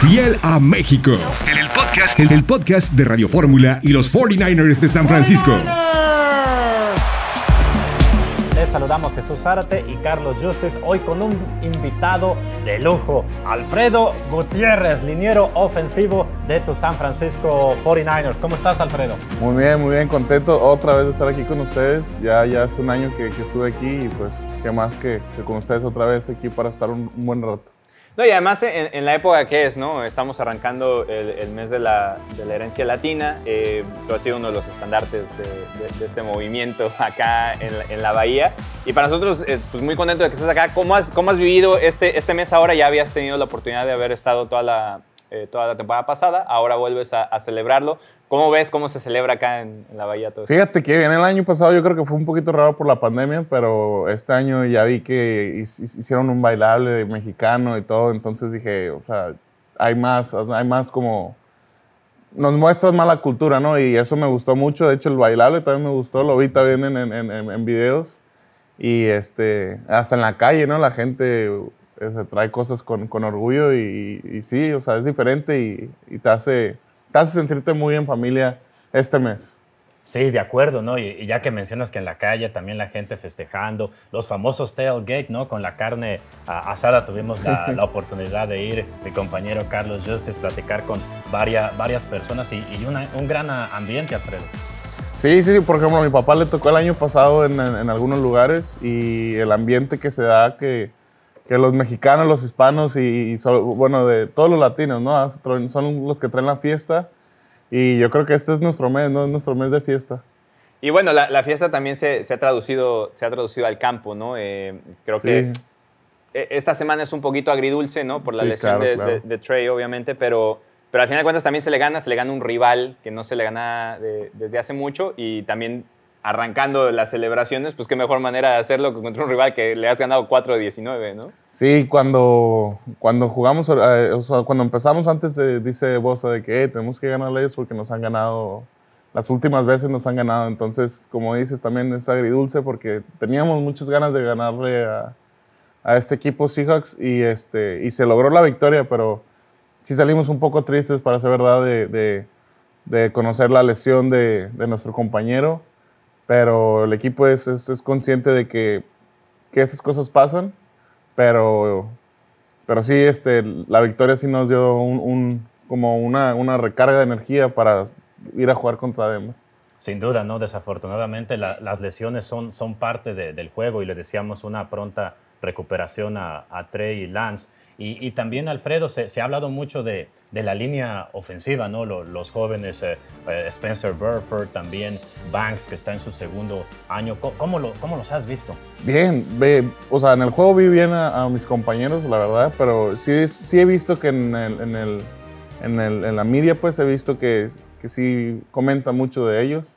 Fiel a México. En el podcast, en el podcast de Radio Fórmula y los 49ers de San Francisco. Les saludamos Jesús Zárate y Carlos Justis, hoy con un invitado de lujo, Alfredo Gutiérrez, liniero ofensivo de tu San Francisco 49ers. ¿Cómo estás, Alfredo? Muy bien, muy bien, contento otra vez de estar aquí con ustedes. Ya, ya hace un año que, estuve aquí y pues qué más que, con ustedes otra vez aquí para estar un buen rato. No, y además en, la época que es, ¿no? Estamos arrancando el, mes de la, de la, herencia latina. Eh, tú has sido uno de los estandartes de, este movimiento acá en la, en la, Bahía. Y para nosotros, eh, pues muy contento de que estés acá. ¿Cómo has, cómo has vivido este, este mes ahora? Ya habías tenido la oportunidad de haber estado toda la, eh, toda la temporada pasada. Ahora vuelves a celebrarlo. ¿Cómo ves cómo se celebra acá en, la Bahía todo Fíjate que en el año pasado yo creo que fue un poquito raro por la pandemia, pero este año ya vi que hicieron un bailable mexicano y todo, entonces dije, o sea, hay más, hay más como... Nos muestras más la cultura, ¿no? Y eso me gustó mucho. De hecho, el bailable también me gustó, lo vi también en, en, en, videos. Y este, hasta en la calle, ¿no? La gente eh, se trae cosas con, con orgullo y, y, sí, o sea, es diferente y, y te hace te hace sentirte muy en familia este mes. Sí, de acuerdo, ¿no? Y, ya que mencionas que en la calle también la gente festejando, los famosos tailgate, ¿no? Con la carne asada tuvimos la, oportunidad de ir, mi compañero Carlos Justis, platicar con varias, varias personas y, un gran ambiente, Alfredo. Sí, sí, sí, por ejemplo, a mi papá le tocó el año pasado en, en algunos lugares y el ambiente que se da, que, que los mexicanos, los hispanos y, bueno, de todos los latinos, ¿no? Son los que traen la fiesta y yo creo que este es nuestro mes, ¿no? Es nuestro mes de fiesta. Y bueno, la, fiesta también se, ha traducido, se ha traducido al campo, ¿no? Eh, creo que e, esta semana es un poquito agridulce, ¿no? Por la lesión de, Trey, obviamente, pero, pero al final de cuentas también se le gana, se le gana un rival que no se le gana desde hace mucho y también arrancando las celebraciones, pues qué mejor manera de hacerlo que contra un rival que le has ganado 4 de 19, ¿no? Sí, cuando, cuando jugamos, eh, o sea, cuando empezamos antes, dice Bosa de que tenemos que ganarle ellos porque nos han ganado, las últimas veces nos han ganado, entonces, como dices, también es agridulce porque teníamos muchas ganas de ganarle a, a este equipo Seahawks y, este, y se logró la victoria, pero sí salimos un poco tristes, para ser verdad, de, de, de conocer la lesión de, de nuestro compañero pero el equipo es, es, consciente de que, que, estas cosas pasan, pero, pero sí, este, la victoria sí nos dio un, como una, una, recarga de energía para ir a jugar contra Denver. Sin duda, ¿no? Desafortunadamente las lesiones son, son parte del juego y le decíamos una pronta recuperación a, a Trey y Lance. Y, también, Alfredo, se, ha hablado mucho de, la línea ofensiva, ¿no? Los, jóvenes, eh, eh, Spencer Burford, también Banks, que está en su segundo año. ¿Cómo, lo, cómo los has visto? Bien, ve, o sea, en el juego vi bien a, mis compañeros, la verdad, pero sí, sí he visto que en, el, en, el, en, el, en la media, pues he visto que, que sí comenta mucho de ellos.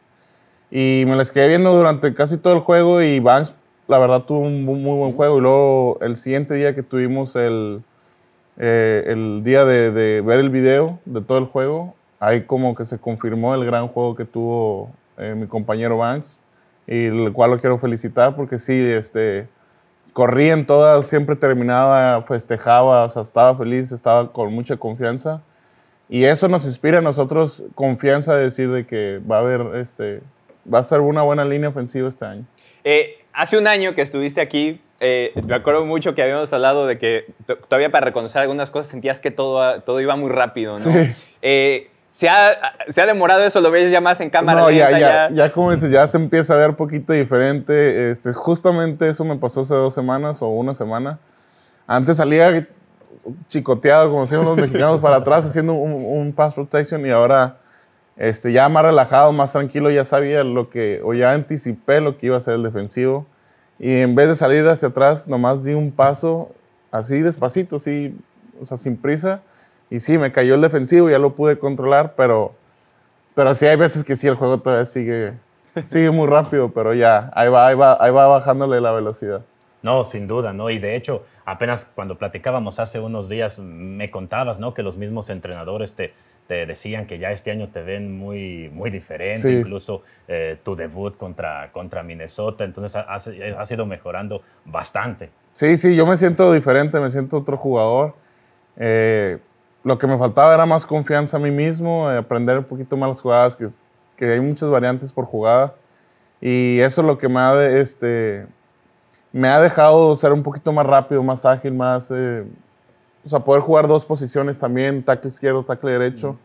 Y me les quedé viendo durante casi todo el juego y Banks, la verdad, tuvo un muy buen juego. Y luego el siguiente día que tuvimos el eh, el día de, ver el video de todo el juego, ahí como que se confirmó el gran juego que tuvo eh, mi compañero Banks, y el cual lo quiero felicitar porque sí, este, corría en todas, siempre terminaba, festejaba, o sea, estaba feliz, estaba con mucha confianza. Y eso nos inspira a nosotros confianza de decir de que va a haber, este, va a ser una buena línea ofensiva este año. Eh, hace un año que estuviste aquí, eh, me acuerdo mucho que habíamos hablado de que todavía para reconocer algunas cosas sentías que todo, todo iba muy rápido, ¿no? Sí. Eh, ¿se, ha, ¿se, ha, demorado eso? ¿Lo ves ya más en cámara? No, ya, ya, ya, como dices, ya se empieza a ver un poquito diferente. Este, justamente eso me pasó hace dos semanas o una semana. Antes salía chicoteado, como decían los mexicanos, para atrás haciendo un, un, pass protection y ahora este, ya más relajado, más tranquilo, ya sabía lo que, o ya anticipé lo que iba a ser el defensivo. Y en vez de salir hacia atrás, nomás di un paso así despacito, así, o sea, sin prisa. Y sí, me cayó el defensivo, ya lo pude controlar, pero, pero sí hay veces que sí, el juego todavía sigue, sigue muy rápido, pero ya, ahí va, ahí va, ahí va bajándole la velocidad. No, sin duda, ¿no? Y de hecho, apenas cuando platicábamos hace unos días, me contabas, ¿no? Que los mismos entrenadores te, te decían que ya este año te ven muy, muy diferente, incluso eh, tu debut contra, contra Minnesota, entonces has, ido mejorando bastante. Sí, sí, yo me siento diferente, me siento otro jugador. Eh, lo que me faltaba era más confianza a mí mismo, eh, aprender un poquito más las jugadas, que, que hay muchas variantes por jugada. Y eso es lo que me ha, este, me ha dejado ser un poquito más rápido, más ágil, más... Eh, o sea, poder jugar dos posiciones también, tackle izquierdo, tackle derecho.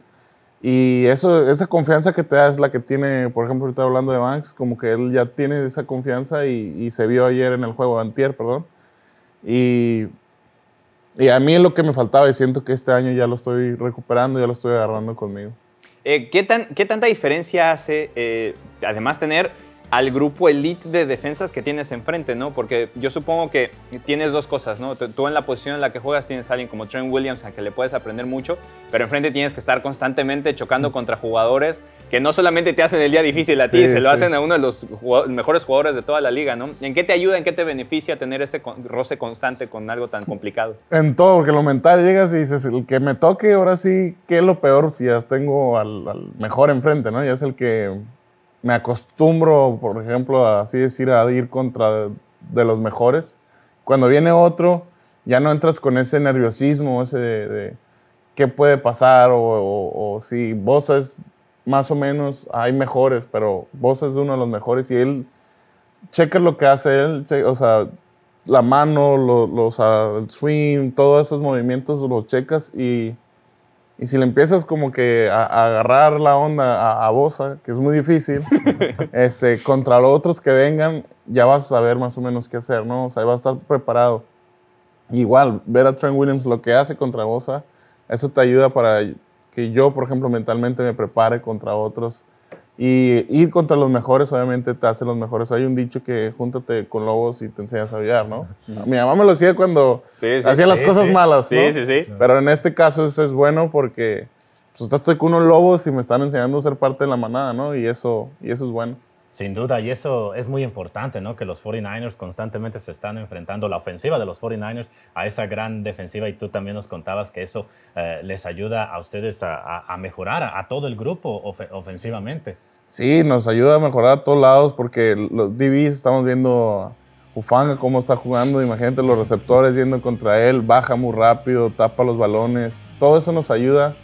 Y eso, esa confianza que te da es la que tiene, por ejemplo, ahorita hablando de Banks, como que él ya tiene esa confianza y, se vio ayer en el juego, antier, perdón. Y, y, a mí es lo que me faltaba y siento que este año ya lo estoy recuperando, ya lo estoy agarrando conmigo. Eh, ¿qué, tan, ¿Qué tanta diferencia hace, eh, además, tener al grupo elite de defensas que tienes enfrente, ¿no? Porque yo supongo que tienes dos cosas, ¿no? Tú en la posición en la que juegas tienes a alguien como Trent Williams a que le puedes aprender mucho, pero enfrente tienes que estar constantemente chocando contra jugadores que no solamente te hacen el día difícil a ti, se lo hacen a uno de los mejores jugadores de toda la liga, ¿no? ¿En qué te ayuda, en qué te beneficia tener ese roce constante con algo tan complicado? En todo, porque lo mental llegas y dices, el que me toque ahora sí, ¿qué es lo peor si ya tengo al, al mejor enfrente, ¿no? Ya es el que me acostumbro, por ejemplo, a así decir, a ir contra de los mejores. Cuando viene otro, ya no entras con ese nerviosismo, ese de, qué puede pasar, o, si vos es más o menos, hay mejores, pero vos es uno de los mejores y él, checa lo que hace él, o sea, la mano, los, el swing, todos esos movimientos los checas y y si le empiezas como que a, agarrar la onda a, a, Bosa, que es muy difícil, este, contra los otros que vengan, ya vas a saber más o menos qué hacer, ¿no? O sea, vas a estar preparado. Igual, ver a Trent Williams lo que hace contra Bosa, eso te ayuda para que yo, por ejemplo, mentalmente me prepare contra otros y ir contra los mejores, obviamente, te hace los mejores. Hay un dicho que júntate con lobos y te enseñas a aullar, ¿no? Mi mamá me lo decía cuando hacían las cosas malas, ¿no? Sí, sí, sí. Pero en este caso eso es bueno porque pues, estoy con unos lobos y me están enseñando a ser parte de la manada, ¿no? Y eso, y eso es bueno. Sin duda, y eso es muy importante, ¿no? Que los 49ers constantemente se están enfrentando, la ofensiva de los 49ers, a esa gran defensiva, y tú también nos contabas que eso eh, les ayuda a ustedes a, mejorar a, todo el grupo ofensivamente. Sí, nos ayuda a mejorar a todos lados, porque los DBs estamos viendo Ufanga cómo está jugando, imagínate los receptores yendo contra él, baja muy rápido, tapa los balones, todo eso nos ayuda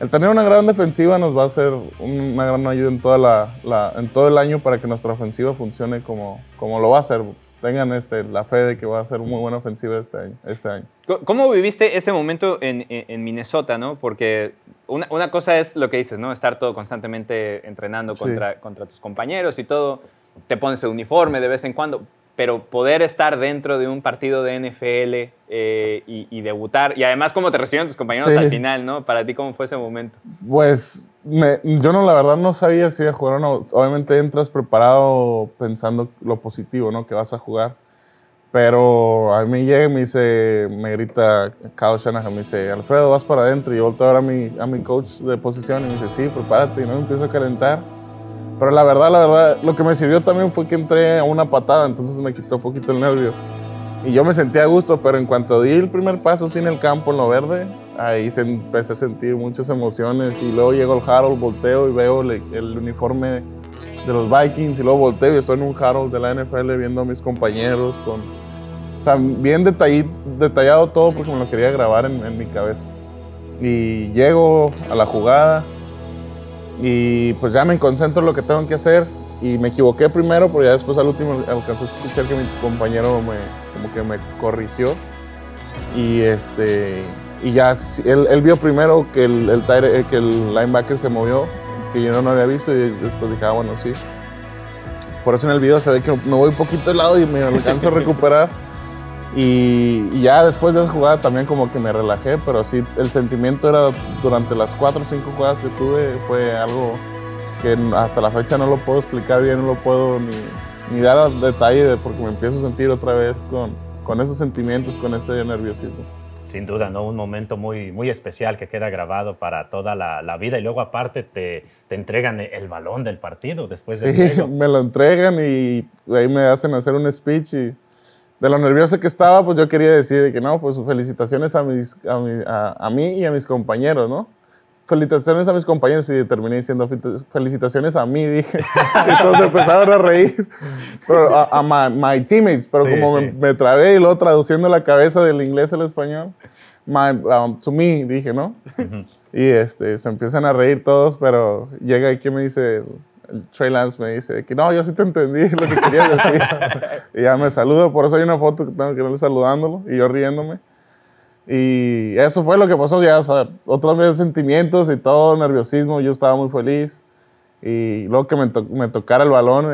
el tener una gran defensiva nos va a hacer una gran ayuda en, toda la, en todo el año para que nuestra ofensiva funcione como, como lo va a hacer. Tengan este, la fe de que va a ser muy buena ofensiva este año. Este año. ¿Cómo viviste ese momento en, en, Minnesota? ¿no? Porque una, una, cosa es lo que dices, ¿no? estar todo constantemente entrenando contra, contra tus compañeros y todo. Te pones el uniforme de vez en cuando pero poder estar dentro de un partido de NFL eh, y, debutar, y además cómo te recibieron tus compañeros al final, ¿no? Para ti, ¿cómo fue ese momento? Pues yo no, la verdad no sabía si iba a jugar o no. Obviamente entras preparado pensando lo positivo, ¿no? Que vas a jugar. Pero a mí llega y me dice, me grita Kyle Shanahan, me dice, Alfredo, vas para adentro. Y yo volteo a ver a mi, a mi coach de posición y me dice, sí, prepárate. Y no me empiezo a calentar. Pero la verdad, la verdad, lo que me sirvió también fue que entré a una patada, entonces me quitó un poquito el nervio. Y yo me sentía a gusto, pero en cuanto di el primer paso sin el campo en lo verde, ahí se empecé a sentir muchas emociones. Y luego llegó el Harold, volteo y veo el, uniforme de los Vikings. Y luego volteo y estoy en un Harold de la NFL viendo a mis compañeros con... O sea, bien detallado todo porque me lo quería grabar en, en mi cabeza. Y llego a la jugada y pues ya me concentro en lo que tengo que hacer y me equivoqué primero, pero ya después al último alcancé a escuchar que mi compañero me, como que me corrigió. Y, este, y ya él, vio primero que el, el, eh, que el linebacker se movió, que yo no había visto, y después dije, ah, bueno, sí. Por eso en el video se ve que me voy un poquito de lado y me alcanzo a recuperar. Y, ya después de esa jugada también como que me relajé, pero sí, el sentimiento era durante las cuatro o cinco jugadas que tuve, fue algo que hasta la fecha no lo puedo explicar bien, no lo puedo ni, ni dar detalle porque me empiezo a sentir otra vez con, con esos sentimientos, con ese nerviosismo. Sin duda, ¿no? Un momento muy, muy especial que queda grabado para toda la, la vida y luego aparte te, te, entregan el balón del partido después de... Sí, me lo entregan y ahí me hacen hacer un speech y de lo nervioso que estaba, pues yo quería decir que no, pues felicitaciones a, mis, a, mí y a mis compañeros, ¿no? Felicitaciones a mis compañeros y terminé diciendo felicitaciones a mí, dije. Entonces empezaron a reír. Pero a, my, teammates, pero como Me, trabé y luego traduciendo la cabeza del inglés al español. my, um, to me, dije, ¿no? Y este, se empiezan a reír todos, pero llega aquí me dice, Trey Lance me dice que no, yo sí te entendí lo que querías decir. y ya me saluda, por eso hay una foto que tengo que verle saludándolo y yo riéndome. Y eso fue lo que pasó ya, o sea, otros vez sentimientos y todo, nerviosismo, yo estaba muy feliz. Y luego que me, me tocara el balón,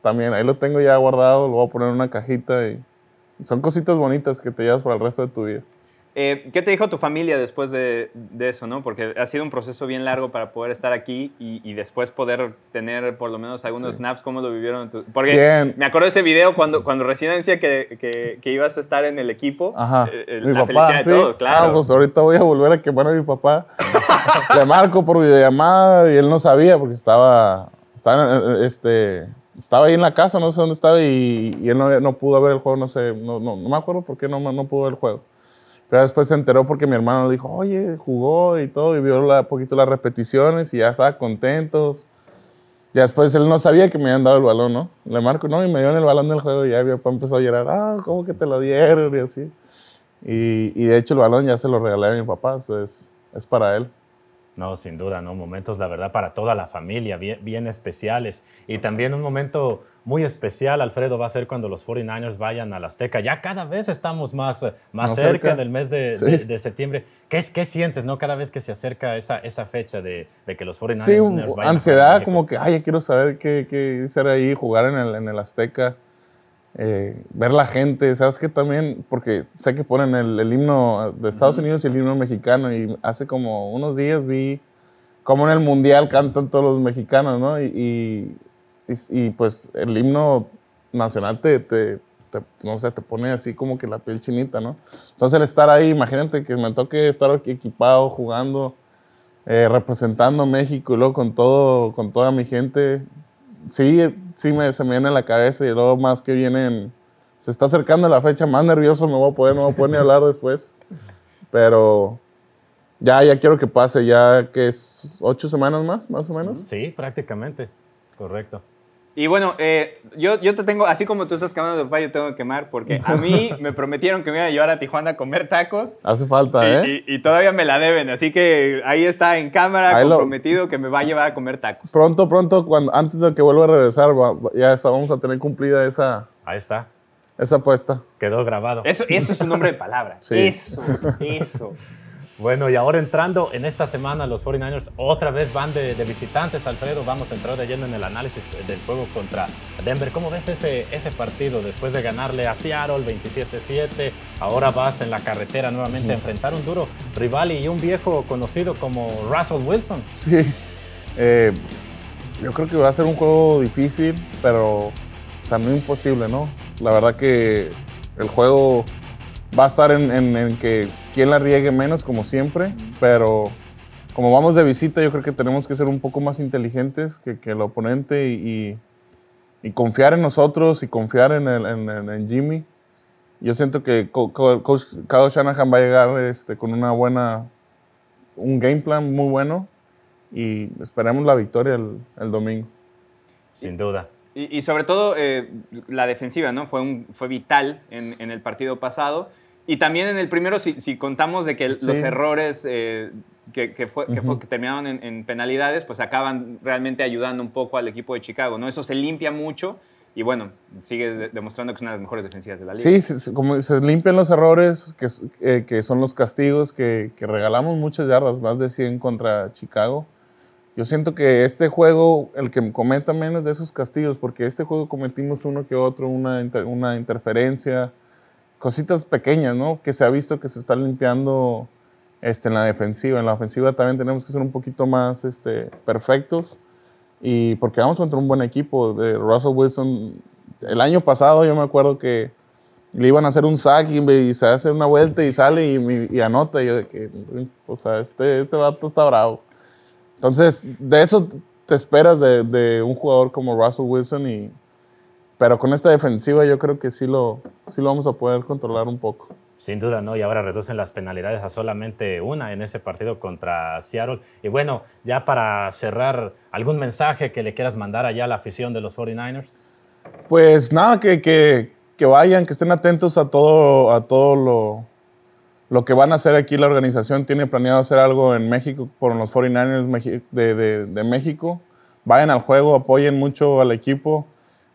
también ahí lo tengo ya guardado, lo voy a poner en una cajita y son cositas bonitas que te llevas para el resto de tu vida. Eh, ¿Qué te dijo tu familia después de, eso, no? Porque ha sido un proceso bien largo para poder estar aquí y, después poder tener por lo menos algunos snaps. ¿Cómo lo vivieron? Porque me acuerdo de ese video cuando, cuando recién decía que, que, ibas a estar en el equipo. Ajá. Eh, mi la papá, felicidad de todos, claro. Ah, pues ahorita voy a volver a quemar a mi papá. Le marco por videollamada y él no sabía porque estaba, estaba, este, estaba ahí en la casa, no sé dónde estaba y, él no, no, pudo ver el juego, no sé, no, no, no me acuerdo por qué no, no pudo ver el juego. Pero después se enteró porque mi hermano dijo, oye, jugó y todo, y vio un poquito las repeticiones y ya estaba contentos. Ya después él no sabía que me habían dado el balón, ¿no? Le marco, no, y me dieron el balón del juego y ya mi papá empezó a llorar, ah, ¿cómo que te lo dieron? Y así. Y, y de hecho el balón ya se lo regalé a mi papá, eso es, es para él. No, sin duda, ¿no? Momentos, la verdad, para toda la familia, bien, bien especiales. Y también un momento muy especial, Alfredo, va a ser cuando los 49ers vayan a la Azteca. Ya cada vez estamos más, eh, más, cerca, del mes de, de, septiembre. ¿Qué, ¿Qué, sientes, no? Cada vez que se acerca esa, esa fecha de, de que los 49ers sí, vayan ansiedad, como que, ay, quiero saber qué, qué ser ahí, jugar en el, en el Azteca. Eh, ver la gente, ¿sabes qué también? Porque sé que ponen el, el himno de Estados Unidos y el himno mexicano y hace como unos días vi cómo en el Mundial cantan todos los mexicanos, ¿no? y y, pues el himno nacional te, te, no sé, te pone así como que la piel chinita, ¿no? Entonces el estar ahí, imagínate que me toque estar equipado, jugando, eh, representando México y luego con, todo, con toda mi gente, sí, sí me, se me viene a la cabeza y luego más que vienen, se está acercando la fecha, más nervioso me voy a poder, no voy a poder ni hablar después, pero ya, ya quiero que pase, ya que es ocho semanas más, más o menos. Sí, prácticamente, correcto. Y bueno, eh, yo, yo te tengo, así como tú estás quemando de papá, yo tengo que quemar porque a mí me prometieron que me iban a llevar a Tijuana a comer tacos. Hace falta, ¿eh? Y, todavía me la deben, así que ahí está en cámara comprometido que me va a llevar a comer tacos. Pronto, pronto, cuando, antes de que vuelva a regresar, ya está, vamos a tener cumplida esa... Ahí está. Esa apuesta. Quedó grabado. Eso, eso es un nombre de palabra. Sí. Eso, eso. Bueno, y ahora entrando en esta semana, los 49ers otra vez van de, visitantes, Alfredo. Vamos a entrar de lleno en el análisis del juego contra Denver. ¿Cómo ves ese, ese partido después de ganarle a Seattle 27-7? Ahora vas en la carretera nuevamente a enfrentar un duro rival y un viejo conocido como Russell Wilson. Sí, eh, yo creo que va a ser un juego difícil, pero o sea, no imposible, ¿no? La verdad que el juego va a estar en, que quien la riegue menos, como siempre, pero como vamos de visita, yo creo que tenemos que ser un poco más inteligentes que, el oponente y, confiar en nosotros y confiar en, el, Jimmy. Yo siento que Coach Kyle Shanahan va a llegar este, con una buena, un game plan muy bueno y esperemos la victoria el, domingo. Sin duda. Y, sobre todo eh, la defensiva, ¿no? Fue, un, fue vital en, en el partido pasado. Y también en el primero, si, contamos de que los errores eh, que, que, fue, que, terminaron en, penalidades, pues acaban realmente ayudando un poco al equipo de Chicago, ¿no? Eso se limpia mucho y bueno, sigue demostrando que es una de las mejores defensivas de la liga. Sí, como se limpian los errores, que, eh, que son los castigos, que, regalamos muchas yardas, más de 100 contra Chicago. Yo siento que este juego, el que cometa menos de esos castigos, porque este juego cometimos uno que otro, una, una interferencia, cositas pequeñas, ¿no? Que se ha visto que se está limpiando este, en la defensiva. En la ofensiva también tenemos que ser un poquito más este, perfectos. Y porque vamos contra un buen equipo de Russell Wilson. El año pasado yo me acuerdo que le iban a hacer un sack y, se hace una vuelta y sale y, anota. Y yo de que, o sea, este, este vato está bravo. Entonces, de eso te esperas de, de un jugador como Russell Wilson y pero con esta defensiva yo creo que sí lo, sí lo vamos a poder controlar un poco. Sin duda, ¿no? Y ahora reducen las penalidades a solamente una en ese partido contra Seattle. Y bueno, ya para cerrar, ¿algún mensaje que le quieras mandar allá a la afición de los 49ers? Pues nada, que, que, que vayan, que estén atentos a todo, a todo lo, lo que van a hacer aquí la organización tiene planeado hacer algo en México por los 49ers de, México. Vayan al juego, apoyen mucho al equipo,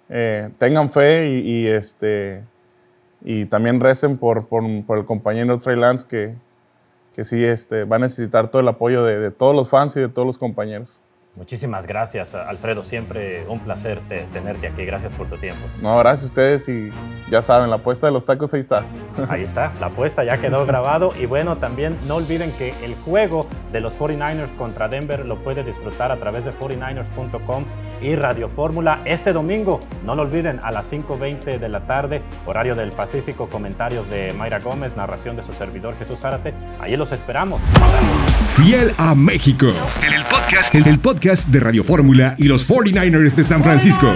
eh, tengan fe y, este, y también recen por, por, el compañero Trey Lance que, que sí este, va a necesitar todo el apoyo de todos los fans y de todos los compañeros. Muchísimas gracias, Alfredo. Siempre un placer tenerte aquí. Gracias por tu tiempo. No, gracias a ustedes y ya saben, la apuesta de los tacos ahí está. Ahí está, la apuesta ya quedó grabado. Y bueno, también no olviden que el juego de los 49ers contra Denver lo puede disfrutar a través de 49ers.com y Radio Fórmula este domingo. No lo olviden, a las 5.20 de la tarde, horario del Pacífico, comentarios de Mayra Gómez, narración de su servidor Jesús Zárate. Ahí los esperamos. Fiel a México. En el podcast, en el podcast de Radio Fórmula y los 49ers de San Francisco.